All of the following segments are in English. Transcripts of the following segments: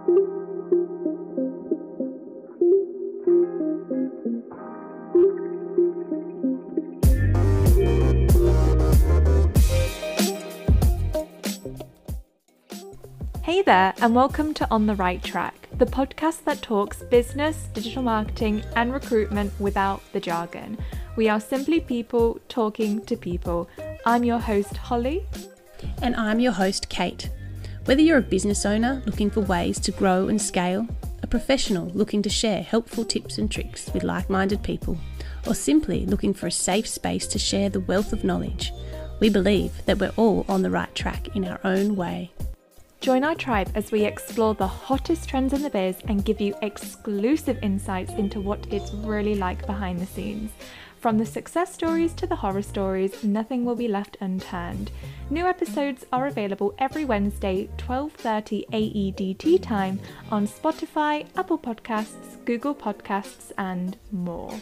Hey there, and welcome to On the Right Track, the podcast that talks business, digital marketing, and recruitment without the jargon. We are simply people talking to people. I'm your host, Holly. And I'm your host, Kate. Whether you're a business owner looking for ways to grow and scale, a professional looking to share helpful tips and tricks with like minded people, or simply looking for a safe space to share the wealth of knowledge, we believe that we're all on the right track in our own way. Join our tribe as we explore the hottest trends in the biz and give you exclusive insights into what it's really like behind the scenes. From the success stories to the horror stories, nothing will be left unturned. New episodes are available every Wednesday, 12:30 AEDT time on Spotify, Apple Podcasts, Google Podcasts, and more.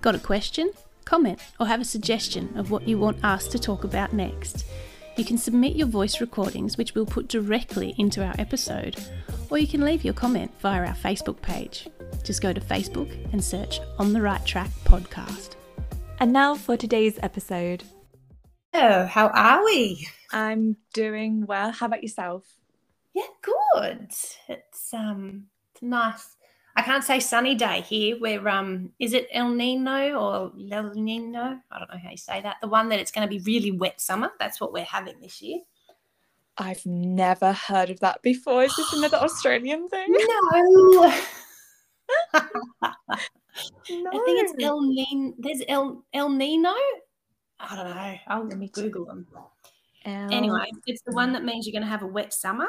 Got a question, comment, or have a suggestion of what you want us to talk about next? You can submit your voice recordings, which we'll put directly into our episode, or you can leave your comment via our Facebook page. Just go to Facebook and search On the Right Track Podcast. And now for today's episode. Oh, how are we? I'm doing well. How about yourself? Yeah, good. It's um it's nice I can't say sunny day here. Where um, is it El Nino or El Nino? I don't know how you say that. The one that it's going to be really wet summer. That's what we're having this year. I've never heard of that before. Is this another Australian thing? No. No. I think it's El Nino. There's El El Nino. I don't know. I'll let me Google them. El... Anyway, it's the one that means you're going to have a wet summer.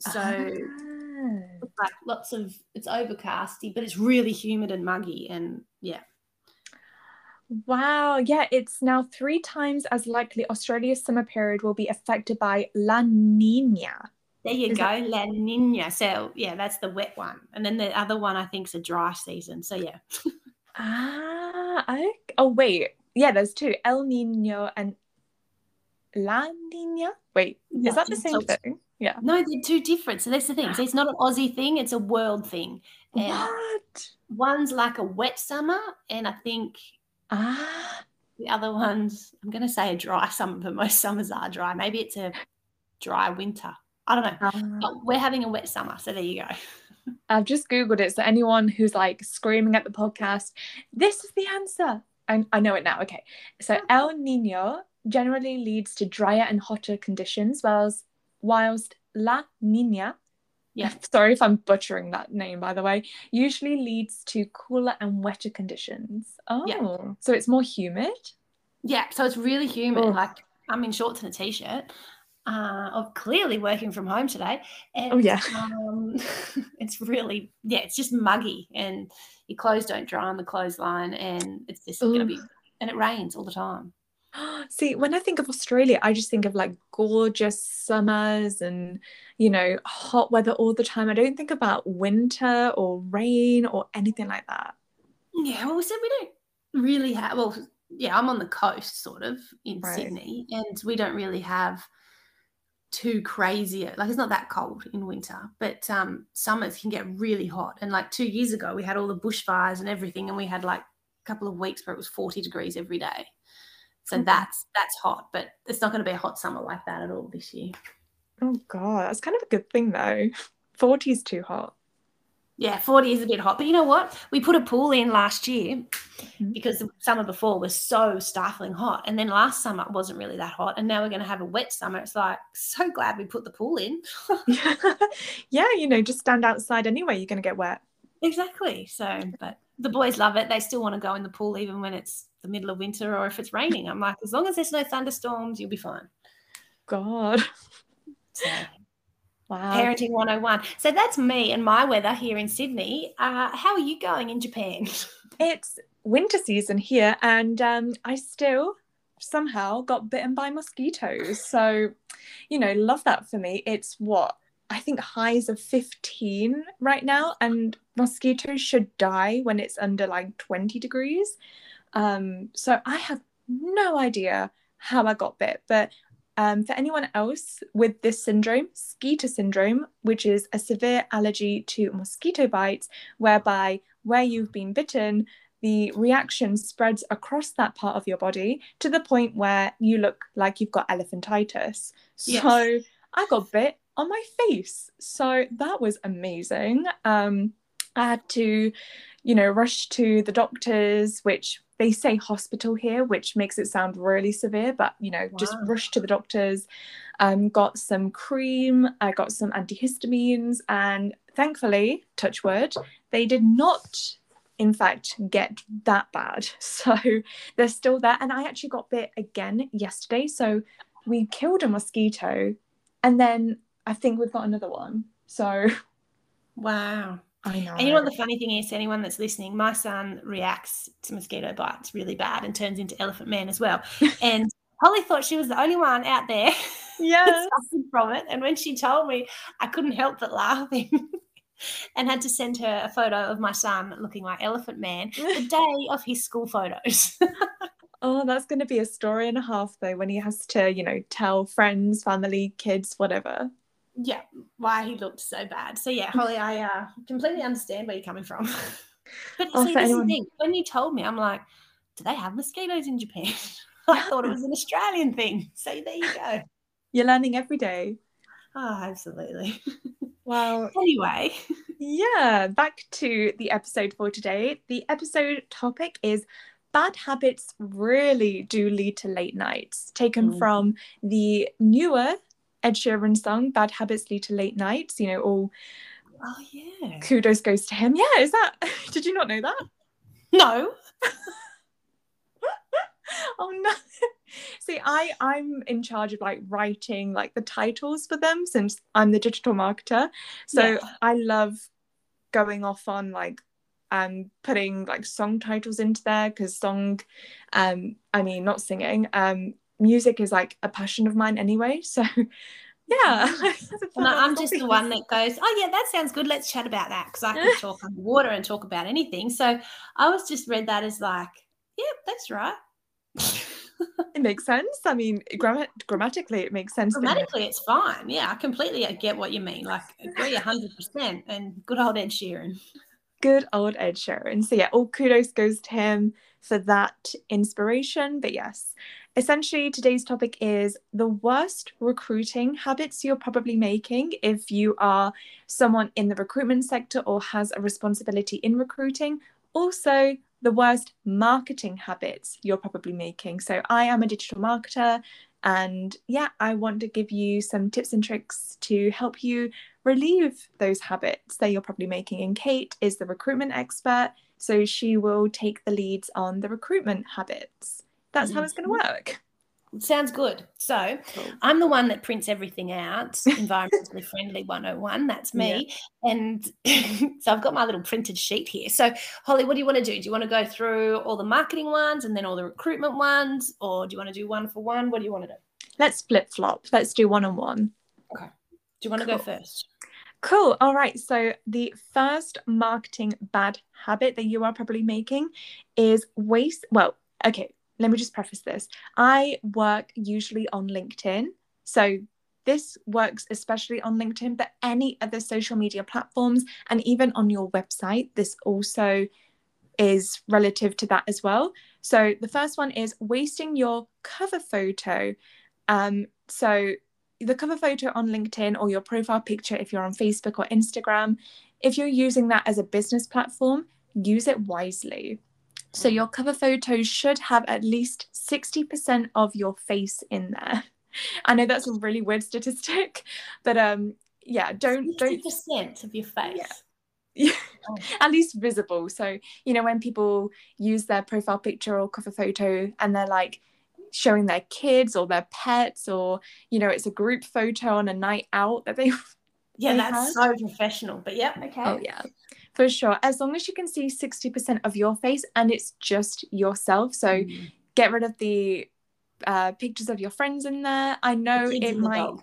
So. Ah like lots of it's overcasty, but it's really humid and muggy, and yeah. Wow, yeah, it's now three times as likely Australia's summer period will be affected by La Nina. There you is go, that... La Nina. So yeah, that's the wet one, and then the other one I think is a dry season. So yeah. ah, I, oh wait, yeah, there's two, El Nino and La Nina. Wait, yeah, is that the same thing? Yeah. No, they're two different. So that's the thing. So it's not an Aussie thing, it's a world thing. And what? One's like a wet summer, and I think ah the other one's I'm gonna say a dry summer, but most summers are dry. Maybe it's a dry winter. I don't know. Uh, we're having a wet summer, so there you go. I've just googled it. So anyone who's like screaming at the podcast, this is the answer. I, I know it now. Okay. So El Nino generally leads to drier and hotter conditions, whilst whilst La Nina, yeah, sorry if I'm butchering that name by the way, usually leads to cooler and wetter conditions. Oh, yeah. so it's more humid? Yeah, so it's really humid. Oh. Like I'm in shorts and a t-shirt. Uh, of clearly working from home today. And, oh yeah, um, it's really yeah, it's just muggy, and your clothes don't dry on the clothesline, and it's just gonna be, and it rains all the time. See, when I think of Australia, I just think of like gorgeous summers and, you know, hot weather all the time. I don't think about winter or rain or anything like that. Yeah, well, we said we don't really have, well, yeah, I'm on the coast sort of in right. Sydney, and we don't really have too crazy like it's not that cold in winter but um summers can get really hot and like two years ago we had all the bushfires and everything and we had like a couple of weeks where it was 40 degrees every day so okay. that's that's hot, but it's not going to be a hot summer like that at all this year. Oh god, that's kind of a good thing though. 40 is too hot. Yeah, 40 is a bit hot. But you know what? We put a pool in last year mm-hmm. because the summer before was so stifling hot. And then last summer it wasn't really that hot. And now we're going to have a wet summer. It's like, so glad we put the pool in. yeah, you know, just stand outside anyway. You're going to get wet. Exactly. So, but the boys love it. They still want to go in the pool even when it's the middle of winter or if it's raining. I'm like, as long as there's no thunderstorms, you'll be fine. God. So, wow. Parenting 101. So that's me and my weather here in Sydney. Uh, how are you going in Japan? It's winter season here, and um, I still somehow got bitten by mosquitoes. So, you know, love that for me. It's what I think highs of 15 right now, and mosquitoes should die when it's under like 20 degrees. Um, so I have no idea how I got bit, but um, for anyone else with this syndrome, Skeeter syndrome, which is a severe allergy to mosquito bites, whereby where you've been bitten, the reaction spreads across that part of your body to the point where you look like you've got elephantitis. Yes. So I got bit on my face. So that was amazing. Um, I had to, you know, rush to the doctors, which they say hospital here, which makes it sound really severe, but you know, wow. just rushed to the doctors. Um, got some cream, I got some antihistamines, and thankfully, touch wood, they did not, in fact, get that bad. So they're still there. And I actually got bit again yesterday. So we killed a mosquito, and then I think we've got another one. So, wow. I know. And you know what the funny thing is, anyone that's listening, my son reacts to mosquito bites really bad and turns into elephant man as well. And Holly thought she was the only one out there yes. from it. And when she told me, I couldn't help but laughing. and had to send her a photo of my son looking like Elephant Man the day of his school photos. oh, that's going to be a story and a half, though, when he has to, you know, tell friends, family, kids, whatever yeah, why he looked so bad. So yeah, Holly, I uh, completely understand where you're coming from. but oh, see, this anyone... thing. When you told me, I'm like, do they have mosquitoes in Japan? I thought it was an Australian thing. So there you go. You're learning every day. Oh, absolutely. Well, anyway. Yeah, back to the episode for today. The episode topic is bad habits really do lead to late nights, taken mm. from the newer Ed Sheeran song, Bad Habits Lead to Late Nights, you know, all Oh yeah. Kudos goes to him. Yeah, is that did you not know that? No. oh no. See, I I'm in charge of like writing like the titles for them since I'm the digital marketer. So yeah. I love going off on like um putting like song titles into there because song um I mean not singing um music is like a passion of mine anyway. So yeah. Mm. no, I'm just the one that goes, oh yeah, that sounds good. Let's chat about that because I can talk underwater and talk about anything. So I was just read that as like, yeah, that's right. it makes sense. I mean, gram- grammatically, it makes sense. Grammatically, it's fine. Yeah, I completely get what you mean. Like, agree hundred percent. And good old Ed Sheeran. Good old Ed Sheeran. So yeah, all kudos goes to him for that inspiration. But yes, Essentially, today's topic is the worst recruiting habits you're probably making if you are someone in the recruitment sector or has a responsibility in recruiting. Also, the worst marketing habits you're probably making. So, I am a digital marketer, and yeah, I want to give you some tips and tricks to help you relieve those habits that you're probably making. And Kate is the recruitment expert, so she will take the leads on the recruitment habits that's how it's going to mm-hmm. work. Sounds good. So cool. I'm the one that prints everything out, environmentally friendly 101. That's me. Yeah. And so I've got my little printed sheet here. So, Holly, what do you want to do? Do you want to go through all the marketing ones and then all the recruitment ones? Or do you want to do one for one? What do you want to do? Let's flip flop. Let's do one on one. Okay. Do you want cool. to go first? Cool. All right. So, the first marketing bad habit that you are probably making is waste. Well, okay let me just preface this. I work usually on LinkedIn. So this works especially on LinkedIn, but any other social media platforms and even on your website, this also is relative to that as well. So the first one is wasting your cover photo. Um, so the cover photo on LinkedIn or your profile picture if you're on Facebook or Instagram, if you're using that as a business platform, use it wisely. So your cover photo should have at least 60% of your face in there. I know that's a really weird statistic, but um yeah, don't 60% don't percent of your face. Yeah. Yeah. Oh. at least visible. So, you know, when people use their profile picture or cover photo and they're like showing their kids or their pets or, you know, it's a group photo on a night out that they Yeah, they that's so professional. But yeah, okay. Oh yeah for sure. As long as you can see 60% of your face and it's just yourself. So mm. get rid of the uh, pictures of your friends in there. I know it might. The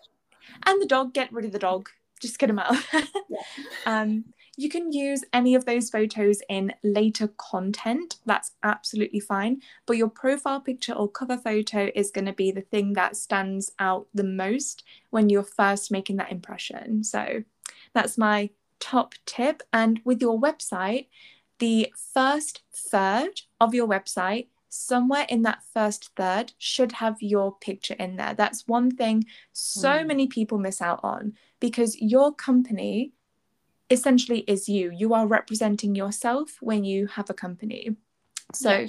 and the dog, get rid of the dog. just get them out. yeah. um, you can use any of those photos in later content. That's absolutely fine. But your profile picture or cover photo is going to be the thing that stands out the most when you're first making that impression. So that's my top tip. And with your website, the first third of your website somewhere in that first third should have your picture in there. That's one thing so mm. many people miss out on because your company essentially is you. You are representing yourself when you have a company. So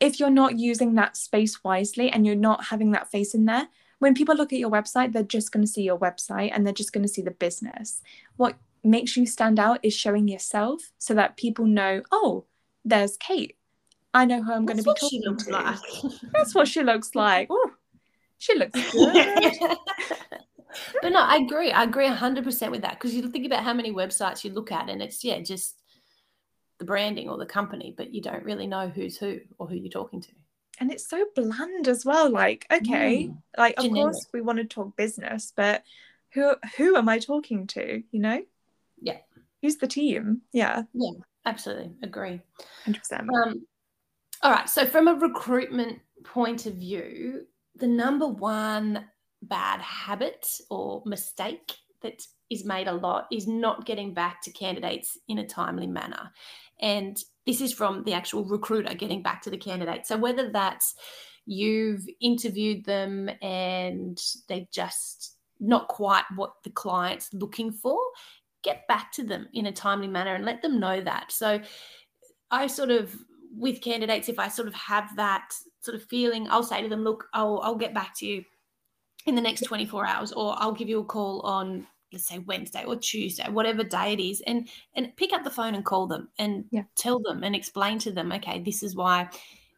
if you're not using that space wisely and you're not having that face in there, when people look at your website, they're just going to see your website and they're just going to see the business. What makes you stand out is showing yourself so that people know, oh, there's Kate. I know who I'm going to be talking to. Like. That's what she looks like. Ooh, she looks good. but no, I agree. I agree 100% with that because you think about how many websites you look at and it's, yeah, just the branding or the company, but you don't really know who's who or who you're talking to. And it's so bland as well. Like, okay, mm. like, of course, we want to talk business, but who who am I talking to? You know? Yeah. Who's the team? Yeah. Yeah, absolutely. Agree. 100%. Um, all right. So, from a recruitment point of view, the number one bad habit or mistake that is made a lot is not getting back to candidates in a timely manner. And this is from the actual recruiter getting back to the candidate. So whether that's you've interviewed them and they've just not quite what the client's looking for, get back to them in a timely manner and let them know that. So I sort of with candidates, if I sort of have that sort of feeling, I'll say to them, look, I'll, I'll get back to you in the next 24 hours or I'll give you a call on let's say Wednesday or Tuesday, whatever day it is, and and pick up the phone and call them and yeah. tell them and explain to them, okay, this is why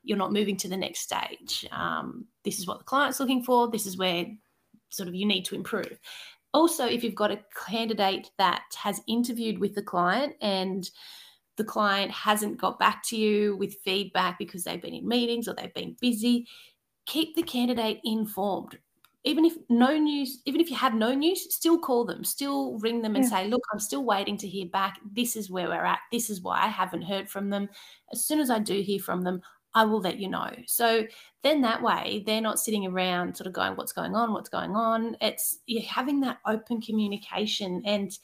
you're not moving to the next stage. Um, this is what the client's looking for. This is where sort of you need to improve. Also, if you've got a candidate that has interviewed with the client and the client hasn't got back to you with feedback because they've been in meetings or they've been busy, keep the candidate informed even if no news, even if you have no news, still call them, still ring them and yeah. say, look, I'm still waiting to hear back. This is where we're at. This is why I haven't heard from them. As soon as I do hear from them, I will let you know. So then that way they're not sitting around sort of going, what's going on? What's going on? It's you're having that open communication and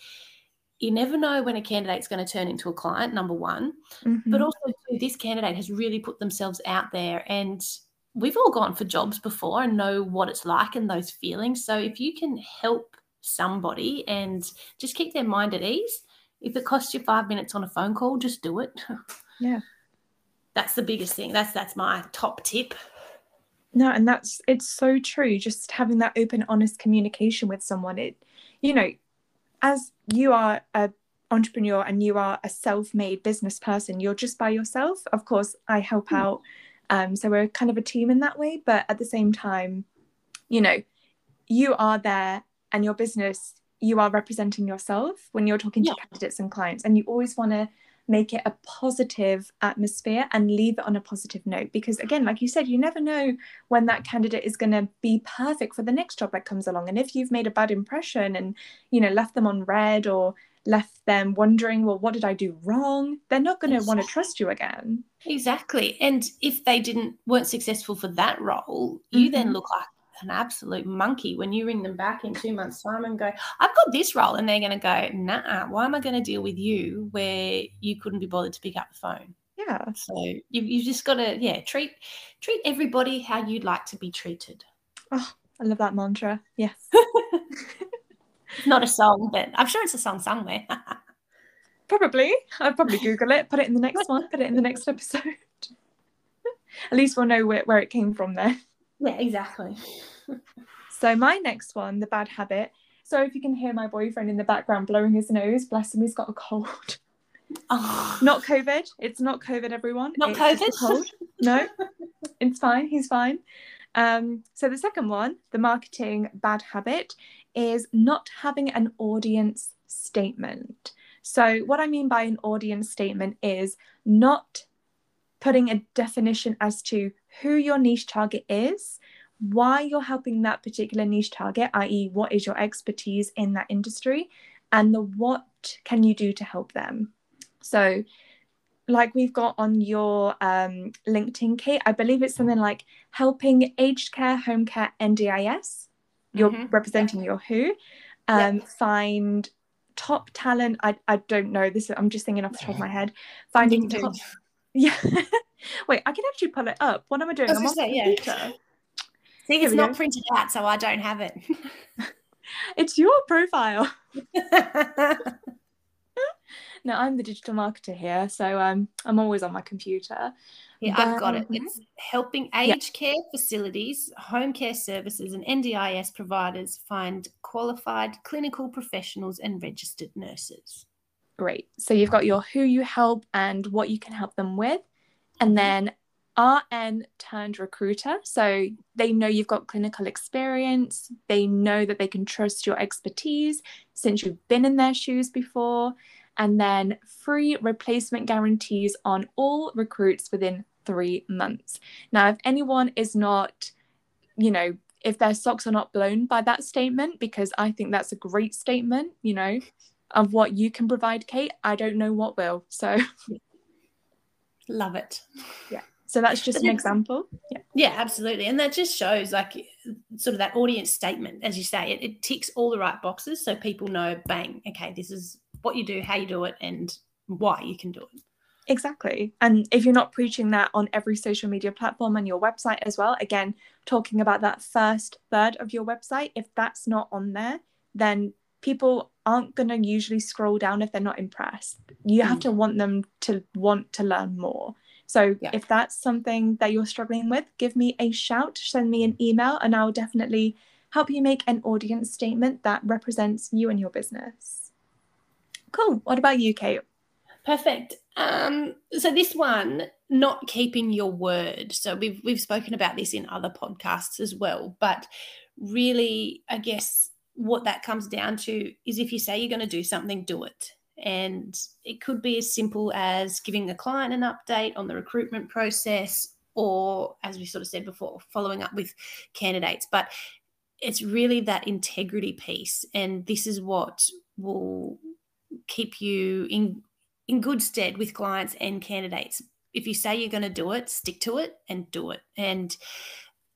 you never know when a candidate's going to turn into a client, number one. Mm-hmm. But also, too, this candidate has really put themselves out there and we've all gone for jobs before and know what it's like and those feelings. So if you can help somebody and just keep their mind at ease, if it costs you five minutes on a phone call, just do it. Yeah. That's the biggest thing. That's that's my top tip. No, and that's it's so true. Just having that open, honest communication with someone. It, you know, as you are a entrepreneur and you are a self-made business person, you're just by yourself. Of course, I help hmm. out um, so we're kind of a team in that way. But at the same time, you know, you are there and your business, you are representing yourself when you're talking yeah. to candidates and clients. And you always want to make it a positive atmosphere and leave it on a positive note because again like you said you never know when that candidate is going to be perfect for the next job that comes along and if you've made a bad impression and you know left them on red or left them wondering, well, what did I do wrong? They're not going to exactly. want to trust you again. Exactly. And if they didn't weren't successful for that role, you mm-hmm. then look like an absolute monkey when you ring them back in two months' time and go, I've got this role. And they're going to go, nah, why am I going to deal with you where you couldn't be bothered to pick up the phone? Yeah. So you, you've just got to, yeah, treat treat everybody how you'd like to be treated. Oh, I love that mantra. Yes. not a song, but I'm sure it's a song somewhere. probably. I'll probably Google it, put it in the next one, put it in the next episode. At least we'll know where, where it came from there. Yeah, exactly. so my next one, the bad habit. So if you can hear my boyfriend in the background blowing his nose, bless him, he's got a cold. Oh. Not COVID. It's not COVID, everyone. Not it's COVID. Cold. No, it's fine. He's fine. Um, so the second one, the marketing bad habit, is not having an audience statement. So, what I mean by an audience statement is not putting a definition as to who your niche target is, why you're helping that particular niche target, i.e., what is your expertise in that industry, and the what can you do to help them. So, like we've got on your um, LinkedIn, Kate, I believe it's something like helping aged care, home care, NDIS. You're mm-hmm. representing your who. Um, Find top talent. I, I don't know this. I'm just thinking off the top of my head. Finding top. Yeah. Wait, I can actually pull it up. What am I doing? I am on say, yeah. See, it's not go. printed out, so I don't have it. it's your profile. no, I'm the digital marketer here, so um, I'm always on my computer. Yeah, but, I've got it. It's helping aged yeah. care facilities, home care services, and NDIS providers find qualified clinical professionals and registered nurses. Great. So you've got your who you help and what you can help them with, and mm-hmm. then RN turned recruiter. So they know you've got clinical experience. They know that they can trust your expertise since you've been in their shoes before. And then free replacement guarantees on all recruits within three months. Now, if anyone is not, you know, if their socks are not blown by that statement, because I think that's a great statement, you know, of what you can provide, Kate, I don't know what will. So, love it. Yeah. So that's just an example. Yeah. Yeah, absolutely. And that just shows like sort of that audience statement, as you say, it, it ticks all the right boxes so people know, bang, okay, this is what you do, how you do it, and why you can do it. Exactly. And if you're not preaching that on every social media platform and your website as well, again, talking about that first third of your website, if that's not on there, then people aren't going to usually scroll down if they're not impressed. You have mm. to want them to want to learn more. So yeah. if that's something that you're struggling with, give me a shout, send me an email, and I'll definitely help you make an audience statement that represents you and your business. Cool. What about you, Kate? Perfect. Um, so this one, not keeping your word. So we've we've spoken about this in other podcasts as well, but really, I guess what that comes down to is if you say you're going to do something, do it. And it could be as simple as giving a client an update on the recruitment process, or as we sort of said before, following up with candidates. But it's really that integrity piece. And this is what will keep you in in good stead with clients and candidates. If you say you're going to do it, stick to it and do it. And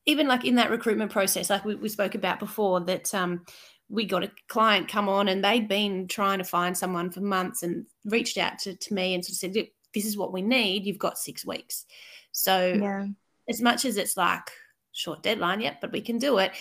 even like in that recruitment process, like we, we spoke about before, that um, we got a client come on and they'd been trying to find someone for months and reached out to, to me and sort of said, this is what we need. You've got six weeks. So yeah. as much as it's like short deadline, yep, but we can do it.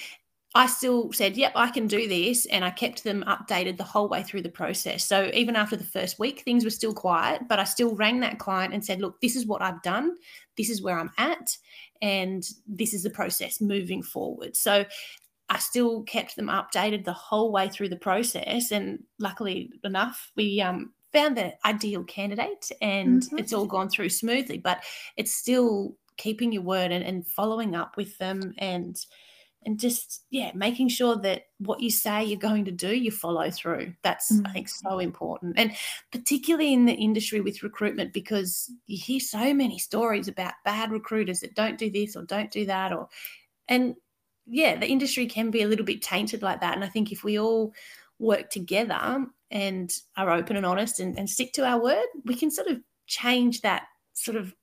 I still said, yep, I can do this. And I kept them updated the whole way through the process. So even after the first week, things were still quiet, but I still rang that client and said, look, this is what I've done. This is where I'm at. And this is the process moving forward. So I still kept them updated the whole way through the process. And luckily enough, we um, found the ideal candidate and mm-hmm. it's all gone through smoothly. But it's still keeping your word and, and following up with them and and just yeah making sure that what you say you're going to do you follow through that's mm-hmm. i think so mm-hmm. important and particularly in the industry with recruitment because you hear so many stories about bad recruiters that don't do this or don't do that or and yeah, the industry can be a little bit tainted like that. And I think if we all work together and are open and honest and, and stick to our word, we can sort of change that sort of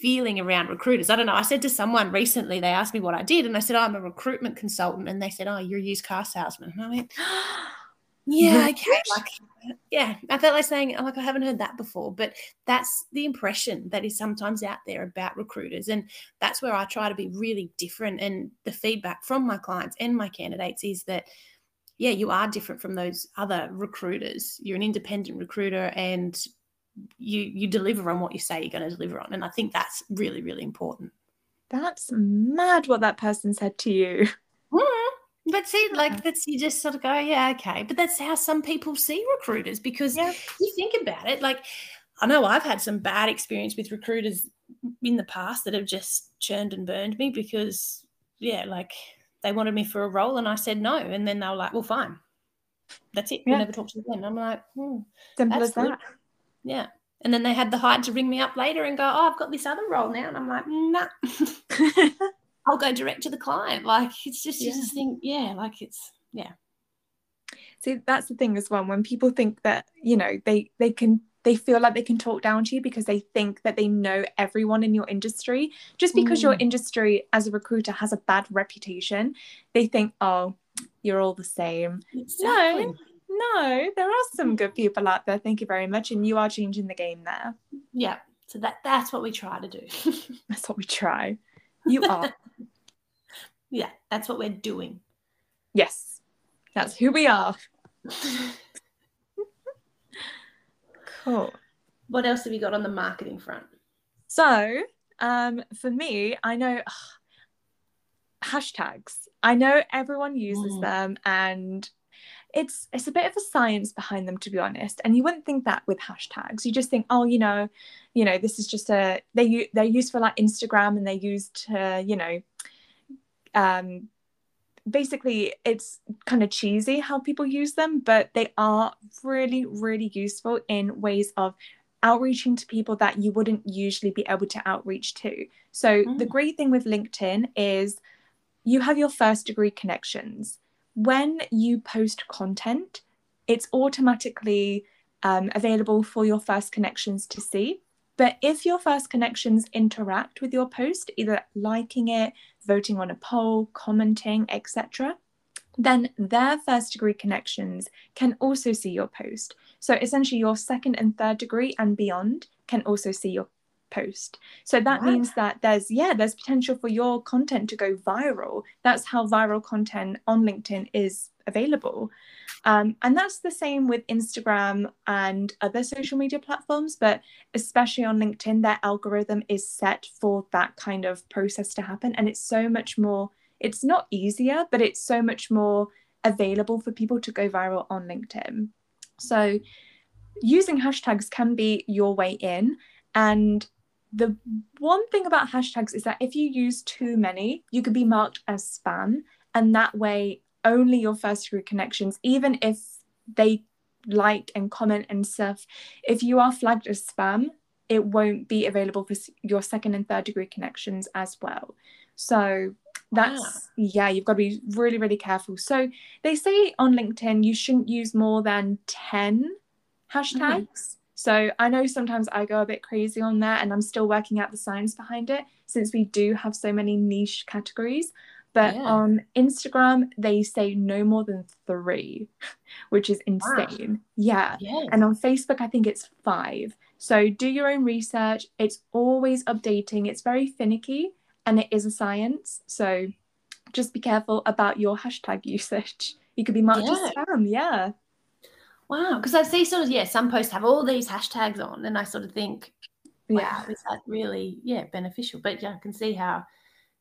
feeling around recruiters. I don't know. I said to someone recently, they asked me what I did, and I said, oh, I'm a recruitment consultant. And they said, Oh, you're a used car salesman. And I went, Yeah, okay. Like, yeah, I felt like saying, oh, like, I haven't heard that before, but that's the impression that is sometimes out there about recruiters. And that's where I try to be really different. And the feedback from my clients and my candidates is that, yeah, you are different from those other recruiters. You're an independent recruiter and you you deliver on what you say you're going to deliver on. And I think that's really, really important. That's mad what that person said to you. Mm-hmm. But see, like that's you just sort of go, yeah, okay. But that's how some people see recruiters because yeah. you think about it. Like, I know I've had some bad experience with recruiters in the past that have just churned and burned me because, yeah, like they wanted me for a role and I said no, and then they were like, well, fine, that's it. We'll never talk to you again. I'm like, hmm, simple as that. Yeah. And then they had the height to ring me up later and go, oh, I've got this other role now, and I'm like, nah. I'll go direct to the client. Like it's just, yeah. you just think, yeah, like it's, yeah. See, that's the thing as well. When people think that, you know, they, they can they feel like they can talk down to you because they think that they know everyone in your industry. Just because mm. your industry as a recruiter has a bad reputation, they think, oh, you're all the same. Exactly. No, no, there are some good people out there. Thank you very much. And you are changing the game there. Yeah. So that that's what we try to do. that's what we try. You are. yeah, that's what we're doing. Yes. That's who we are. cool. What else have you got on the marketing front? So, um, for me, I know ugh, hashtags. I know everyone uses mm. them and it's it's a bit of a science behind them to be honest and you wouldn't think that with hashtags. You just think oh you know you know this is just a they they're used for like instagram and they're used to you know um basically it's kind of cheesy how people use them but they are really really useful in ways of outreaching to people that you wouldn't usually be able to outreach to. So mm. the great thing with linkedin is you have your first degree connections when you post content, it's automatically um, available for your first connections to see. But if your first connections interact with your post, either liking it, voting on a poll, commenting, etc., then their first degree connections can also see your post. So essentially, your second and third degree and beyond can also see your post. So that wow. means that there's yeah, there's potential for your content to go viral. That's how viral content on LinkedIn is available. Um, and that's the same with Instagram and other social media platforms, but especially on LinkedIn, their algorithm is set for that kind of process to happen. And it's so much more, it's not easier, but it's so much more available for people to go viral on LinkedIn. So using hashtags can be your way in. And the one thing about hashtags is that if you use too many, you could be marked as spam. And that way, only your first degree connections, even if they like and comment and stuff, if you are flagged as spam, it won't be available for your second and third degree connections as well. So that's yeah, you've got to be really, really careful. So they say on LinkedIn you shouldn't use more than 10 hashtags. Mm-hmm. So I know sometimes I go a bit crazy on that and I'm still working out the science behind it since we do have so many niche categories. But yeah. on Instagram, they say no more than three, which is insane. Wow. Yeah. Yes. And on Facebook, I think it's five. So do your own research. It's always updating, it's very finicky and it is a science. So just be careful about your hashtag usage. You could be marked yeah. as spam. Yeah. Wow, because I see sort of yeah, some posts have all these hashtags on, and I sort of think, wow, yeah. is that really yeah beneficial? But yeah, I can see how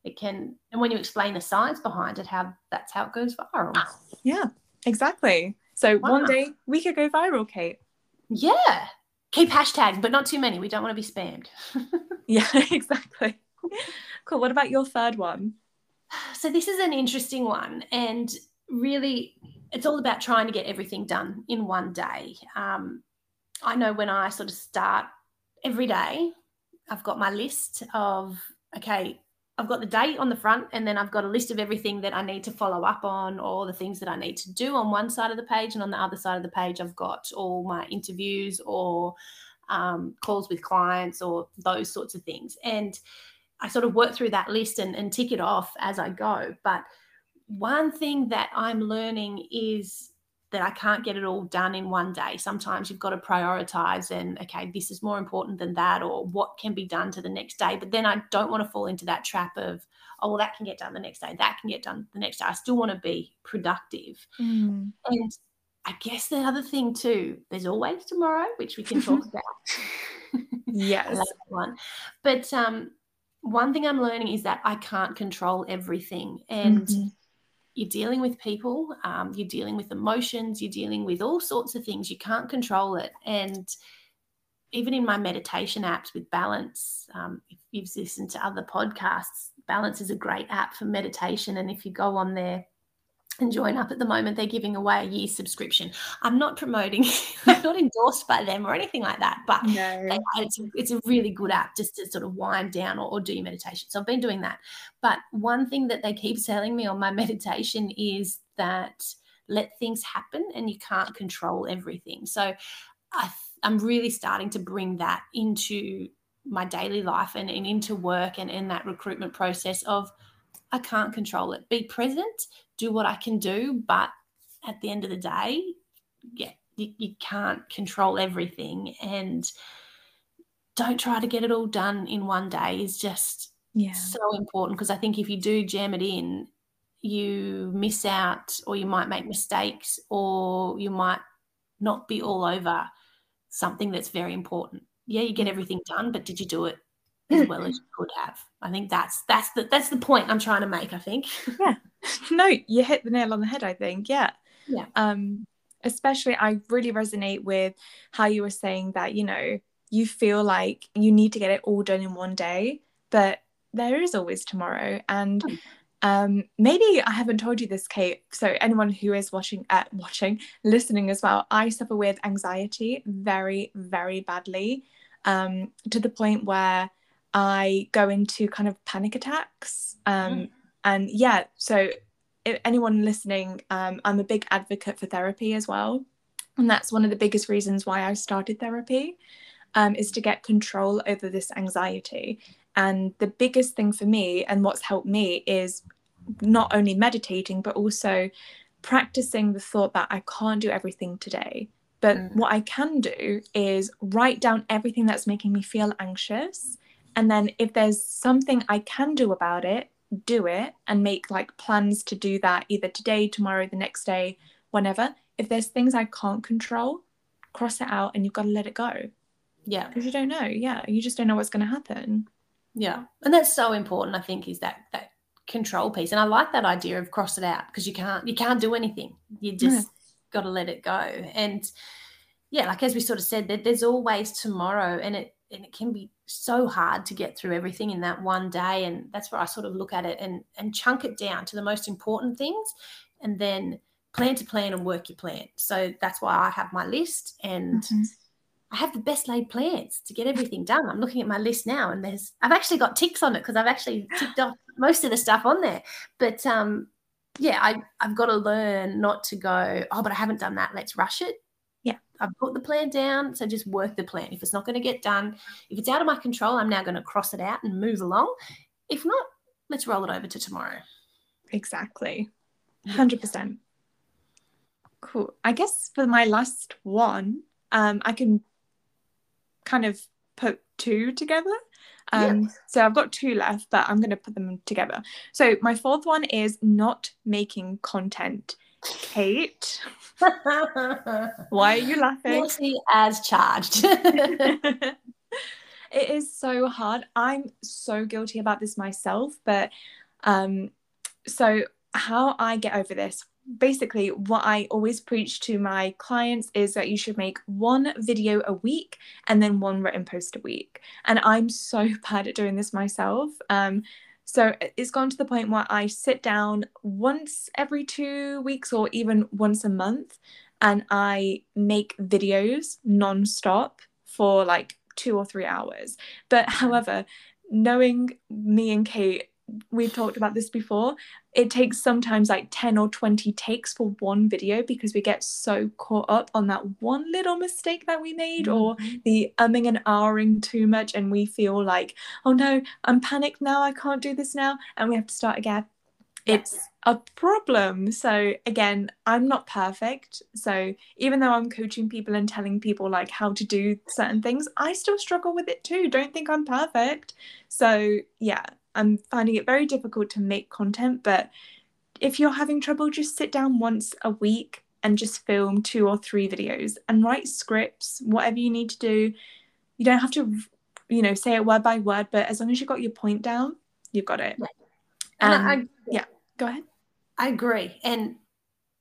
it can, and when you explain the science behind it, how that's how it goes viral. Yeah, exactly. So wow. one day we could go viral, Kate. Yeah, keep hashtags, but not too many. We don't want to be spammed. yeah, exactly. Cool. What about your third one? So this is an interesting one, and really it's all about trying to get everything done in one day. Um, I know when I sort of start every day, I've got my list of, okay, I've got the date on the front, and then I've got a list of everything that I need to follow up on, or the things that I need to do on one side of the page. And on the other side of the page, I've got all my interviews or um, calls with clients or those sorts of things. And I sort of work through that list and, and tick it off as I go. But one thing that I'm learning is that I can't get it all done in one day. Sometimes you've got to prioritize and, okay, this is more important than that, or what can be done to the next day. But then I don't want to fall into that trap of, oh, well, that can get done the next day, that can get done the next day. I still want to be productive. Mm. And I guess the other thing too, there's always tomorrow, which we can talk about. yes. one. But um, one thing I'm learning is that I can't control everything. And mm-hmm you're dealing with people, um, you're dealing with emotions, you're dealing with all sorts of things. You can't control it. And even in my meditation apps with Balance, um, if you've listened to other podcasts, Balance is a great app for meditation. And if you go on there, and join up at the moment they're giving away a year subscription i'm not promoting i'm not endorsed by them or anything like that but no. they, it's, it's a really good app just to sort of wind down or, or do your meditation so i've been doing that but one thing that they keep telling me on my meditation is that let things happen and you can't control everything so I, i'm really starting to bring that into my daily life and, and into work and in that recruitment process of I can't control it. Be present, do what I can do, but at the end of the day, yeah, you, you can't control everything. And don't try to get it all done in one day is just yeah. so important because I think if you do jam it in, you miss out or you might make mistakes or you might not be all over something that's very important. Yeah, you get everything done, but did you do it as well as you could have. I think that's that's the that's the point I'm trying to make. I think. yeah. No, you hit the nail on the head. I think. Yeah. Yeah. Um, especially, I really resonate with how you were saying that you know you feel like you need to get it all done in one day, but there is always tomorrow, and. Hmm. Um, maybe I haven't told you this, Kate. So anyone who is watching, uh, watching, listening as well, I suffer with anxiety very, very badly, um, to the point where I go into kind of panic attacks. Um, mm. And yeah, so anyone listening, um, I'm a big advocate for therapy as well. And that's one of the biggest reasons why I started therapy, um, is to get control over this anxiety. And the biggest thing for me and what's helped me is not only meditating, but also practicing the thought that I can't do everything today. But mm. what I can do is write down everything that's making me feel anxious and then if there's something I can do about it, do it and make like plans to do that either today, tomorrow, the next day, whenever. If there's things I can't control, cross it out and you've got to let it go. Yeah. Because you don't know. Yeah. You just don't know what's going to happen. Yeah. And that's so important, I think, is that that control piece. And I like that idea of cross it out because you can't you can't do anything. You just yeah. got to let it go. And yeah, like as we sort of said, that there's always tomorrow and it and it can be so hard to get through everything in that one day and that's where i sort of look at it and and chunk it down to the most important things and then plan to plan and work your plan. So that's why i have my list and mm-hmm. i have the best laid plans to get everything done. I'm looking at my list now and there's i've actually got ticks on it because i've actually ticked off most of the stuff on there. But um yeah I, i've got to learn not to go oh but i haven't done that. Let's rush it I've put the plan down, so just work the plan. If it's not going to get done, if it's out of my control, I'm now going to cross it out and move along. If not, let's roll it over to tomorrow. Exactly. 100%. Cool. I guess for my last one, um, I can kind of put two together. Um, yeah. So I've got two left, but I'm going to put them together. So my fourth one is not making content. Kate, why are you laughing? Guilty as charged. it is so hard. I'm so guilty about this myself, but um, so how I get over this basically what I always preach to my clients is that you should make one video a week and then one written post a week. And I'm so bad at doing this myself. Um, so it's gone to the point where I sit down once every two weeks or even once a month and I make videos non-stop for like two or three hours. But mm-hmm. however, knowing me and Kate, we've talked about this before it takes sometimes like 10 or 20 takes for one video because we get so caught up on that one little mistake that we made mm-hmm. or the umming and ahhing too much and we feel like oh no i'm panicked now i can't do this now and we have to start again. It's a problem. So again i'm not perfect. So even though i'm coaching people and telling people like how to do certain things i still struggle with it too. Don't think i'm perfect. So yeah I'm finding it very difficult to make content, but if you're having trouble, just sit down once a week and just film two or three videos and write scripts, whatever you need to do. You don't have to, you know, say it word by word, but as long as you've got your point down, you've got it. And um, I, yeah, go ahead. I agree. And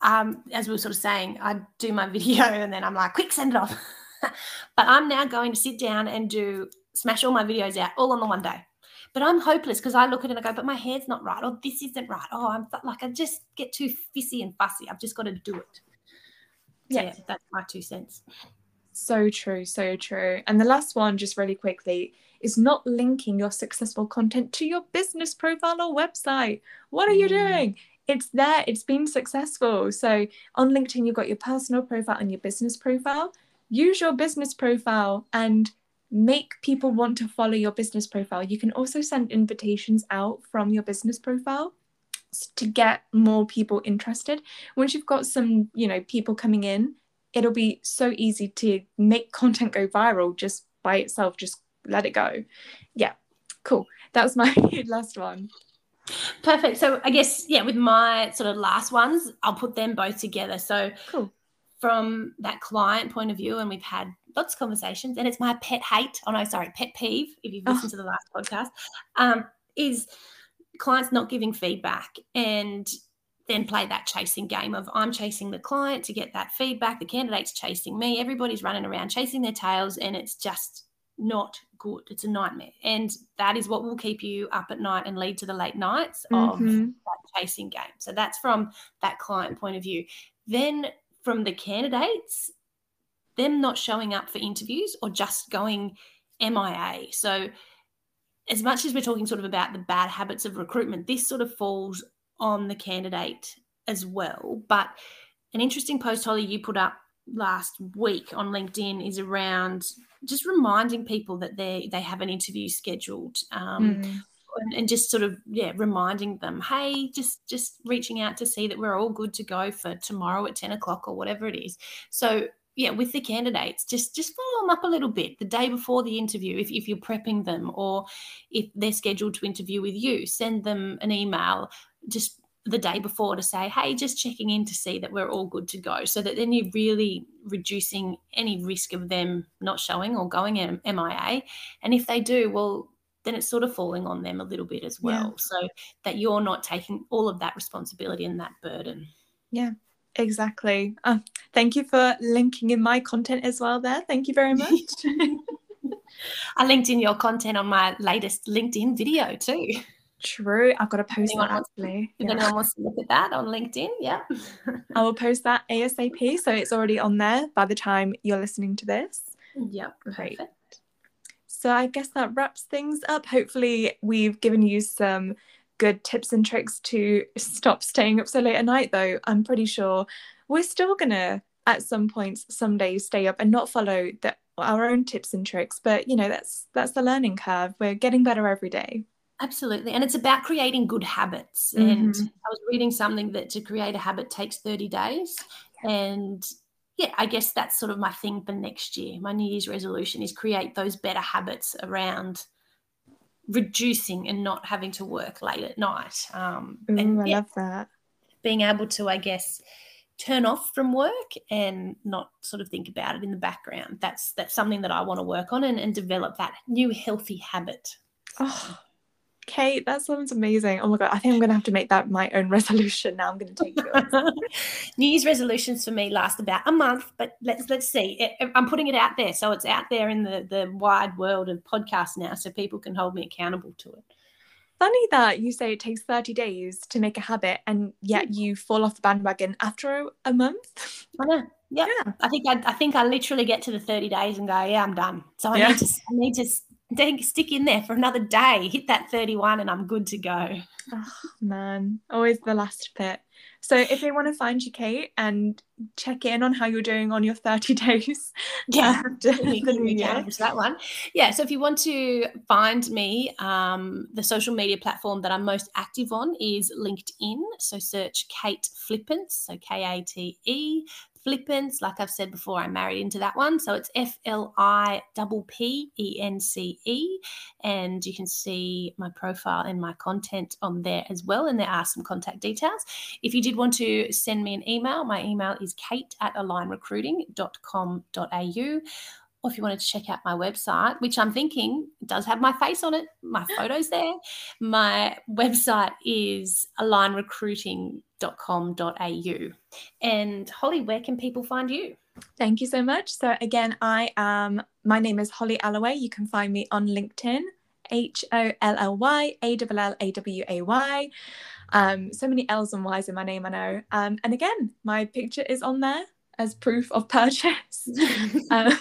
um, as we were sort of saying, I do my video and then I'm like, quick, send it off. but I'm now going to sit down and do smash all my videos out all on the one day but I'm hopeless because I look at it and I go, but my hair's not right, or this isn't right. Oh, I'm like, I just get too fissy and fussy. I've just got to do it. So, yeah, that's my two cents. So true, so true. And the last one, just really quickly, is not linking your successful content to your business profile or website. What are you mm. doing? It's there, it's been successful. So on LinkedIn, you've got your personal profile and your business profile. Use your business profile and make people want to follow your business profile. You can also send invitations out from your business profile to get more people interested. Once you've got some, you know, people coming in, it'll be so easy to make content go viral just by itself. Just let it go. Yeah, cool. That was my last one. Perfect. So I guess yeah, with my sort of last ones, I'll put them both together. So cool. From that client point of view, and we've had lots of conversations, and it's my pet hate. Oh no, sorry, pet peeve. If you've listened oh. to the last podcast, um, is clients not giving feedback and then play that chasing game of I'm chasing the client to get that feedback, the candidate's chasing me, everybody's running around chasing their tails, and it's just not good. It's a nightmare. And that is what will keep you up at night and lead to the late nights of mm-hmm. that chasing game. So that's from that client point of view. Then from the candidates, them not showing up for interviews or just going MIA. So as much as we're talking sort of about the bad habits of recruitment, this sort of falls on the candidate as well. But an interesting post, Holly, you put up last week on LinkedIn is around just reminding people that they they have an interview scheduled. Um, mm. and, and, just sort of yeah reminding them hey just just reaching out to see that we're all good to go for tomorrow at 10 o'clock or whatever it is so yeah with the candidates just just follow them up a little bit the day before the interview if, if you're prepping them or if they're scheduled to interview with you send them an email just the day before to say hey just checking in to see that we're all good to go so that then you're really reducing any risk of them not showing or going mia and if they do well then it's sort of falling on them a little bit as well yeah. so that you're not taking all of that responsibility and that burden yeah Exactly. Uh, thank you for linking in my content as well there. Thank you very much. I linked in your content on my latest LinkedIn video too. True. I've got to post that actually. If yeah. anyone wants to look at that on LinkedIn, yeah. I will post that ASAP. So it's already on there by the time you're listening to this. Yep. Great. Perfect. So I guess that wraps things up. Hopefully, we've given you some good tips and tricks to stop staying up so late at night, though, I'm pretty sure we're still gonna at some points some days stay up and not follow the, our own tips and tricks. But you know, that's that's the learning curve. We're getting better every day. Absolutely. And it's about creating good habits. Mm-hmm. And I was reading something that to create a habit takes 30 days. And yeah, I guess that's sort of my thing for next year. My New Year's resolution is create those better habits around reducing and not having to work late at night. Um, Ooh, and I yeah, love that. Being able to, I guess, turn off from work and not sort of think about it in the background. That's that's something that I want to work on and, and develop that new healthy habit. Oh, Kate, that sounds amazing. Oh my god, I think I'm gonna have to make that my own resolution now. I'm gonna take yours. New Year's resolutions for me last about a month, but let's let's see. I'm putting it out there, so it's out there in the the wide world of podcasts now, so people can hold me accountable to it. Funny that you say it takes 30 days to make a habit, and yet you fall off the bandwagon after a month. I know. Yep. Yeah, I think I, I think I literally get to the 30 days and go, yeah, I'm done. So I yeah. need to I need to stick in there for another day, hit that 31, and I'm good to go. Oh, man, always the last bit. So, if they want to find you, Kate, and check in on how you're doing on your 30 days, yeah, that one. Yeah, so if you want to find me, um, the social media platform that I'm most active on is LinkedIn. So, search Kate Flippence, so K A T E Flippence. Like I've said before, I'm married into that one. So it's F L I P P E N C E. And you can see my profile and my content on there as well. And there are some contact details. If you did want to send me an email, my email is kate at alignrecruiting.com.au or if you wanted to check out my website, which I'm thinking does have my face on it, my photos there. My website is alignrecruiting.com.au. And Holly, where can people find you? Thank you so much. So again, I am my name is Holly Allaway. You can find me on LinkedIn, H O L L Y A L L A W A Y. Um, so many L's and Y's in my name, I know. Um, and again, my picture is on there as proof of purchase. um,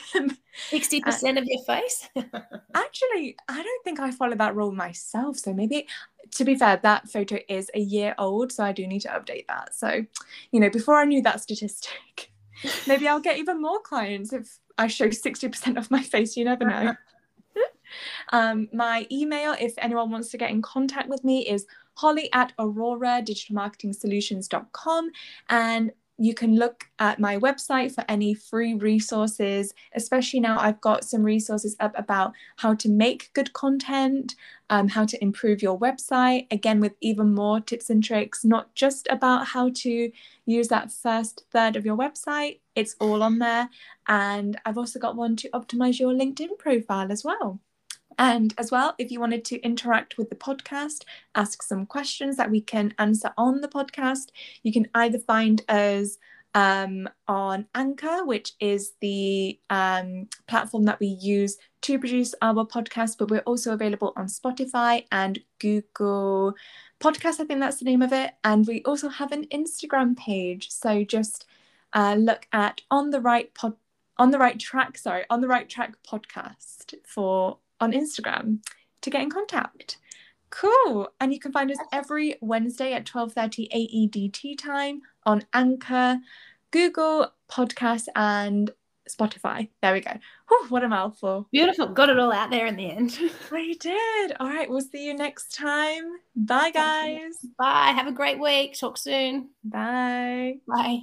60% uh, of your face? actually, I don't think I follow that rule myself. So maybe, to be fair, that photo is a year old. So I do need to update that. So, you know, before I knew that statistic, maybe I'll get even more clients if I show 60% of my face. You never know. um, my email, if anyone wants to get in contact with me, is holly at aurora digital marketing solutions.com. And you can look at my website for any free resources, especially now I've got some resources up about how to make good content, um, how to improve your website, again, with even more tips and tricks, not just about how to use that first third of your website, it's all on there. And I've also got one to optimize your LinkedIn profile as well. And as well, if you wanted to interact with the podcast, ask some questions that we can answer on the podcast, you can either find us um, on Anchor, which is the um, platform that we use to produce our podcast, but we're also available on Spotify and Google Podcast. I think that's the name of it. And we also have an Instagram page. So just uh, look at on the right pod on the right track sorry on the right track podcast for on Instagram to get in contact. Cool. And you can find us every Wednesday at 12:30 AEDT time on Anchor, Google Podcasts and Spotify. There we go. Whew, what a mouthful. Beautiful. Got it all out there in the end. I did. All right. We'll see you next time. Bye, guys. Bye. Have a great week. Talk soon. Bye. Bye.